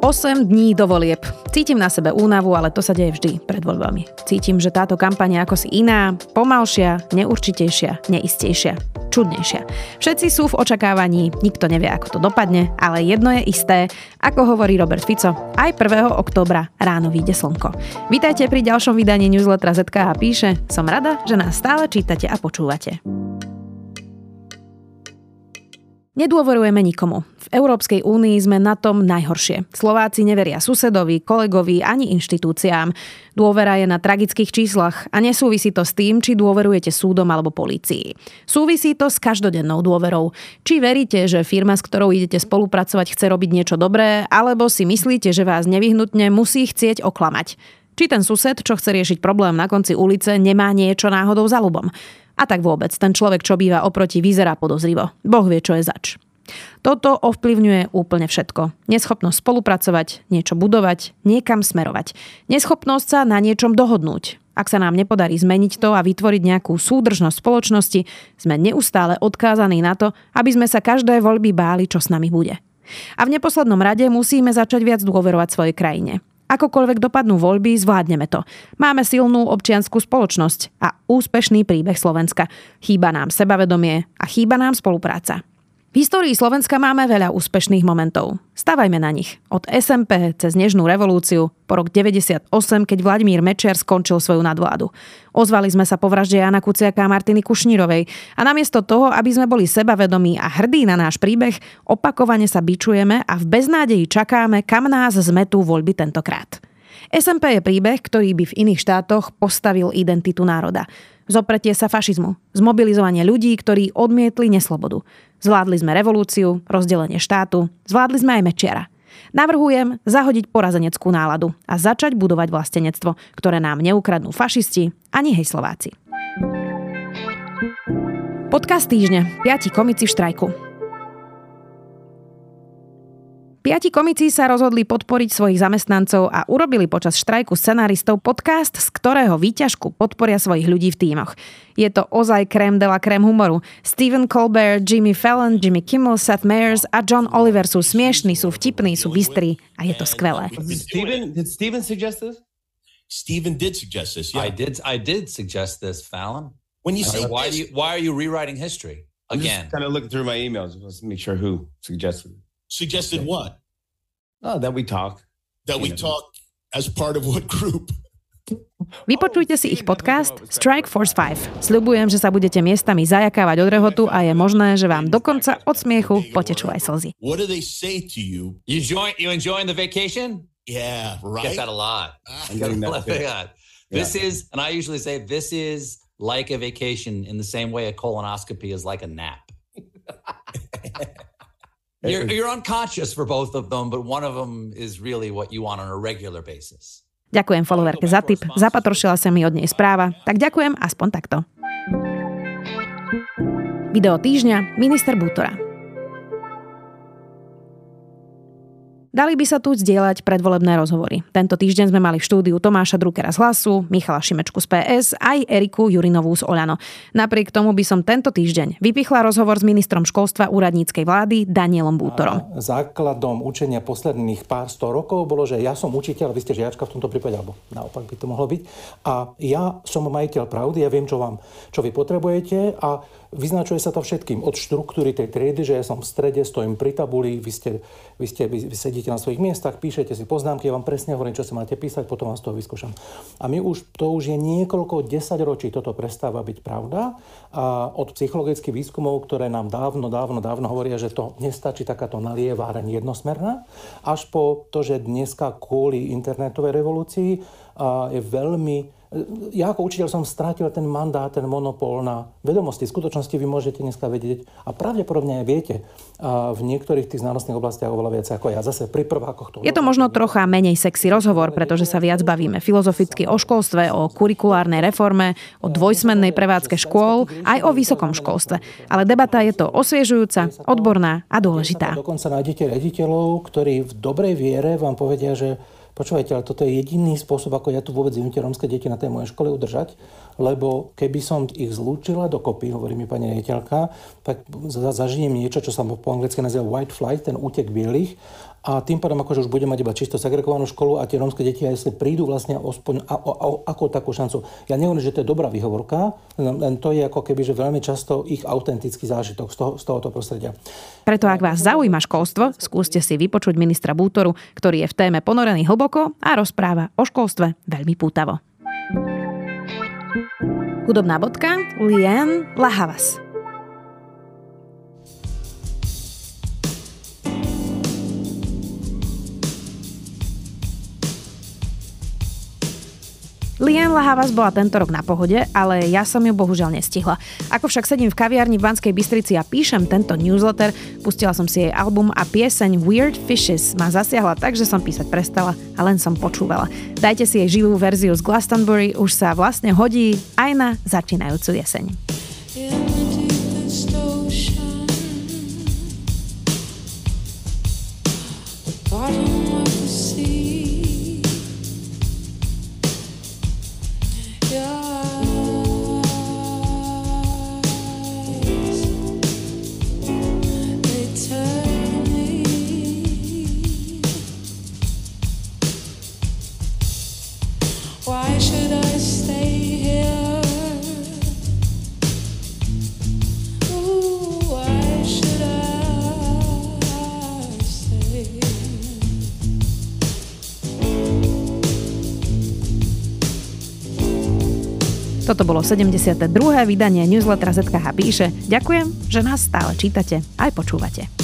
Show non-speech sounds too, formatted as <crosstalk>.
8 dní do volieb. Cítim na sebe únavu, ale to sa deje vždy pred voľbami. Cítim, že táto kampaň je ako si iná, pomalšia, neurčitejšia, neistejšia, čudnejšia. Všetci sú v očakávaní, nikto nevie, ako to dopadne, ale jedno je isté, ako hovorí Robert Fico, aj 1. októbra ráno vyjde slnko. Vítajte pri ďalšom vydaní newslettera ZKH píše, som rada, že nás stále čítate a počúvate. Nedôverujeme nikomu. V Európskej únii sme na tom najhoršie. Slováci neveria susedovi, kolegovi ani inštitúciám. Dôvera je na tragických číslach a nesúvisí to s tým, či dôverujete súdom alebo polícii. Súvisí to s každodennou dôverou. Či veríte, že firma, s ktorou idete spolupracovať, chce robiť niečo dobré, alebo si myslíte, že vás nevyhnutne musí chcieť oklamať. Či ten sused, čo chce riešiť problém na konci ulice, nemá niečo náhodou za ľubom. A tak vôbec, ten človek, čo býva oproti, vyzerá podozrivo. Boh vie, čo je zač. Toto ovplyvňuje úplne všetko. Neschopnosť spolupracovať, niečo budovať, niekam smerovať. Neschopnosť sa na niečom dohodnúť. Ak sa nám nepodarí zmeniť to a vytvoriť nejakú súdržnosť spoločnosti, sme neustále odkázaní na to, aby sme sa každé voľby báli, čo s nami bude. A v neposlednom rade musíme začať viac dôverovať svojej krajine. Akokoľvek dopadnú voľby, zvládneme to. Máme silnú občianskú spoločnosť a úspešný príbeh Slovenska. Chýba nám sebavedomie a chýba nám spolupráca. V histórii Slovenska máme veľa úspešných momentov. Stavajme na nich. Od SMP cez Nežnú revolúciu po rok 98, keď Vladimír Mečiar skončil svoju nadvládu. Ozvali sme sa po vražde Jana Kuciaka a Martiny Kušnírovej a namiesto toho, aby sme boli sebavedomí a hrdí na náš príbeh, opakovane sa bičujeme a v beznádeji čakáme, kam nás zmetú voľby tentokrát. SMP je príbeh, ktorý by v iných štátoch postavil identitu národa. Zopretie sa fašizmu, zmobilizovanie ľudí, ktorí odmietli neslobodu. Zvládli sme revolúciu, rozdelenie štátu, zvládli sme aj Mečiara. Navrhujem zahodiť porazeneckú náladu a začať budovať vlastenectvo, ktoré nám neukradnú fašisti ani hej Slováci. Podcast týždňa. Piati komici v štrajku. Piati komici sa rozhodli podporiť svojich zamestnancov a urobili počas štrajku scenáristov podcast, z ktorého výťažku podporia svojich ľudí v tímoch. Je to ozaj krém de la krém humoru. Stephen Colbert, Jimmy Fallon, Jimmy Kimmel, Seth Meyers a John Oliver sú smiešní, sú vtipní, sú bystrí a je to skvelé. Stephen, did Stephen suggest this? Stephen did suggest this. Yeah. I did. I did suggest this, Fallon. When you say why this, do you why are you rewriting history I'm again? just kind of looking through my emails to make sure who suggested it. Suggested what? Oh, that we talk. That we talk as part of what group? Vypočujte si ich podcast Strike Force 5. Sľubujem, že sa budete miestami zajakávať od rehotu a je možné, že vám dokonca od smiechu potečú aj slzy. What do they say to you? You join. You enjoying the vacation? Yeah, right. Get that a lot. <laughs> I'm getting that. <laughs> too. Yeah. This is, and I usually say this is like a vacation in the same way a colonoscopy is like a nap. <laughs> You're, you're unconscious for both of them, but one of them is really what you want on a regular basis. Ďakujem followerke za tip, zapatrošila sa mi od nej správa, tak ďakujem aspoň takto. Video týždňa, minister Bútora. Dali by sa tu zdieľať predvolebné rozhovory. Tento týždeň sme mali v štúdiu Tomáša Druckera z Hlasu, Michala Šimečku z PS, aj Eriku Jurinovú z Oľano. Napriek tomu by som tento týždeň vypichla rozhovor s ministrom školstva úradníckej vlády Danielom Bútorom. A základom učenia posledných pár sto rokov bolo, že ja som učiteľ, vy ste žiačka v tomto prípade, alebo naopak by to mohlo byť. A ja som majiteľ pravdy, ja viem, čo, vám, čo vy potrebujete a vyznačuje sa to všetkým. Od štruktúry tej triedy, že ja som v strede, stojím pri tabuli, vy, ste, vy, ste, vy, vy sedíte na svojich miestach, píšete si poznámky, ja vám presne hovorím, čo si máte písať, potom vám z toho vyskúšam. A my už, to už je niekoľko desaťročí, toto prestáva byť pravda. A od psychologických výskumov, ktoré nám dávno, dávno, dávno hovoria, že to nestačí takáto nalieváreň jednosmerná, až po to, že dneska kvôli internetovej revolúcii je veľmi ja ako učiteľ som strátil ten mandát, ten monopol na vedomosti. V skutočnosti vy môžete dneska vedieť a pravdepodobne aj viete a v niektorých tých znalostných oblastiach oveľa viac ako ja. Zase pri prvákoch to... Je to možno trocha menej sexy rozhovor, pretože sa viac bavíme filozoficky o školstve, o kurikulárnej reforme, o dvojsmennej prevádzke škôl, aj o vysokom školstve. Ale debata je to osviežujúca, odborná a dôležitá. Dokonca nájdete rediteľov, ktorí v dobrej viere vám povedia, že počúvajte, ale toto je jediný spôsob, ako ja tu vôbec viem tie rómske deti na tej mojej škole udržať, lebo keby som ich zlúčila dokopy, hovorí mi pani rediteľka, tak za- zažijem niečo, čo sa po anglicky nazýva white flight, ten útek bielých, a tým pádom akože už bude mať iba čisto segregovanú školu a tie rómske deti aj prídu vlastne ospoň, a, a, a, ako takú šancu. Ja nehovorím, že to je dobrá výhovorka, len to je ako keby, že veľmi často ich autentický zážitok z, toho, z tohoto prostredia. Preto ak vás zaujíma školstvo, skúste si vypočuť ministra Bútoru, ktorý je v téme ponorený hlboko a rozpráva o školstve veľmi pútavo. Hudobná bodka Lien Lahavas. Lian Lahavas bola tento rok na pohode, ale ja som ju bohužiaľ nestihla. Ako však sedím v kaviarni v Banskej Bystrici a píšem tento newsletter, pustila som si jej album a pieseň Weird Fishes ma zasiahla tak, že som písať prestala a len som počúvala. Dajte si jej živú verziu z Glastonbury, už sa vlastne hodí aj na začínajúcu jeseň. Toto bolo 72. vydanie newslettera ZKH píše. Ďakujem, že nás stále čítate aj počúvate.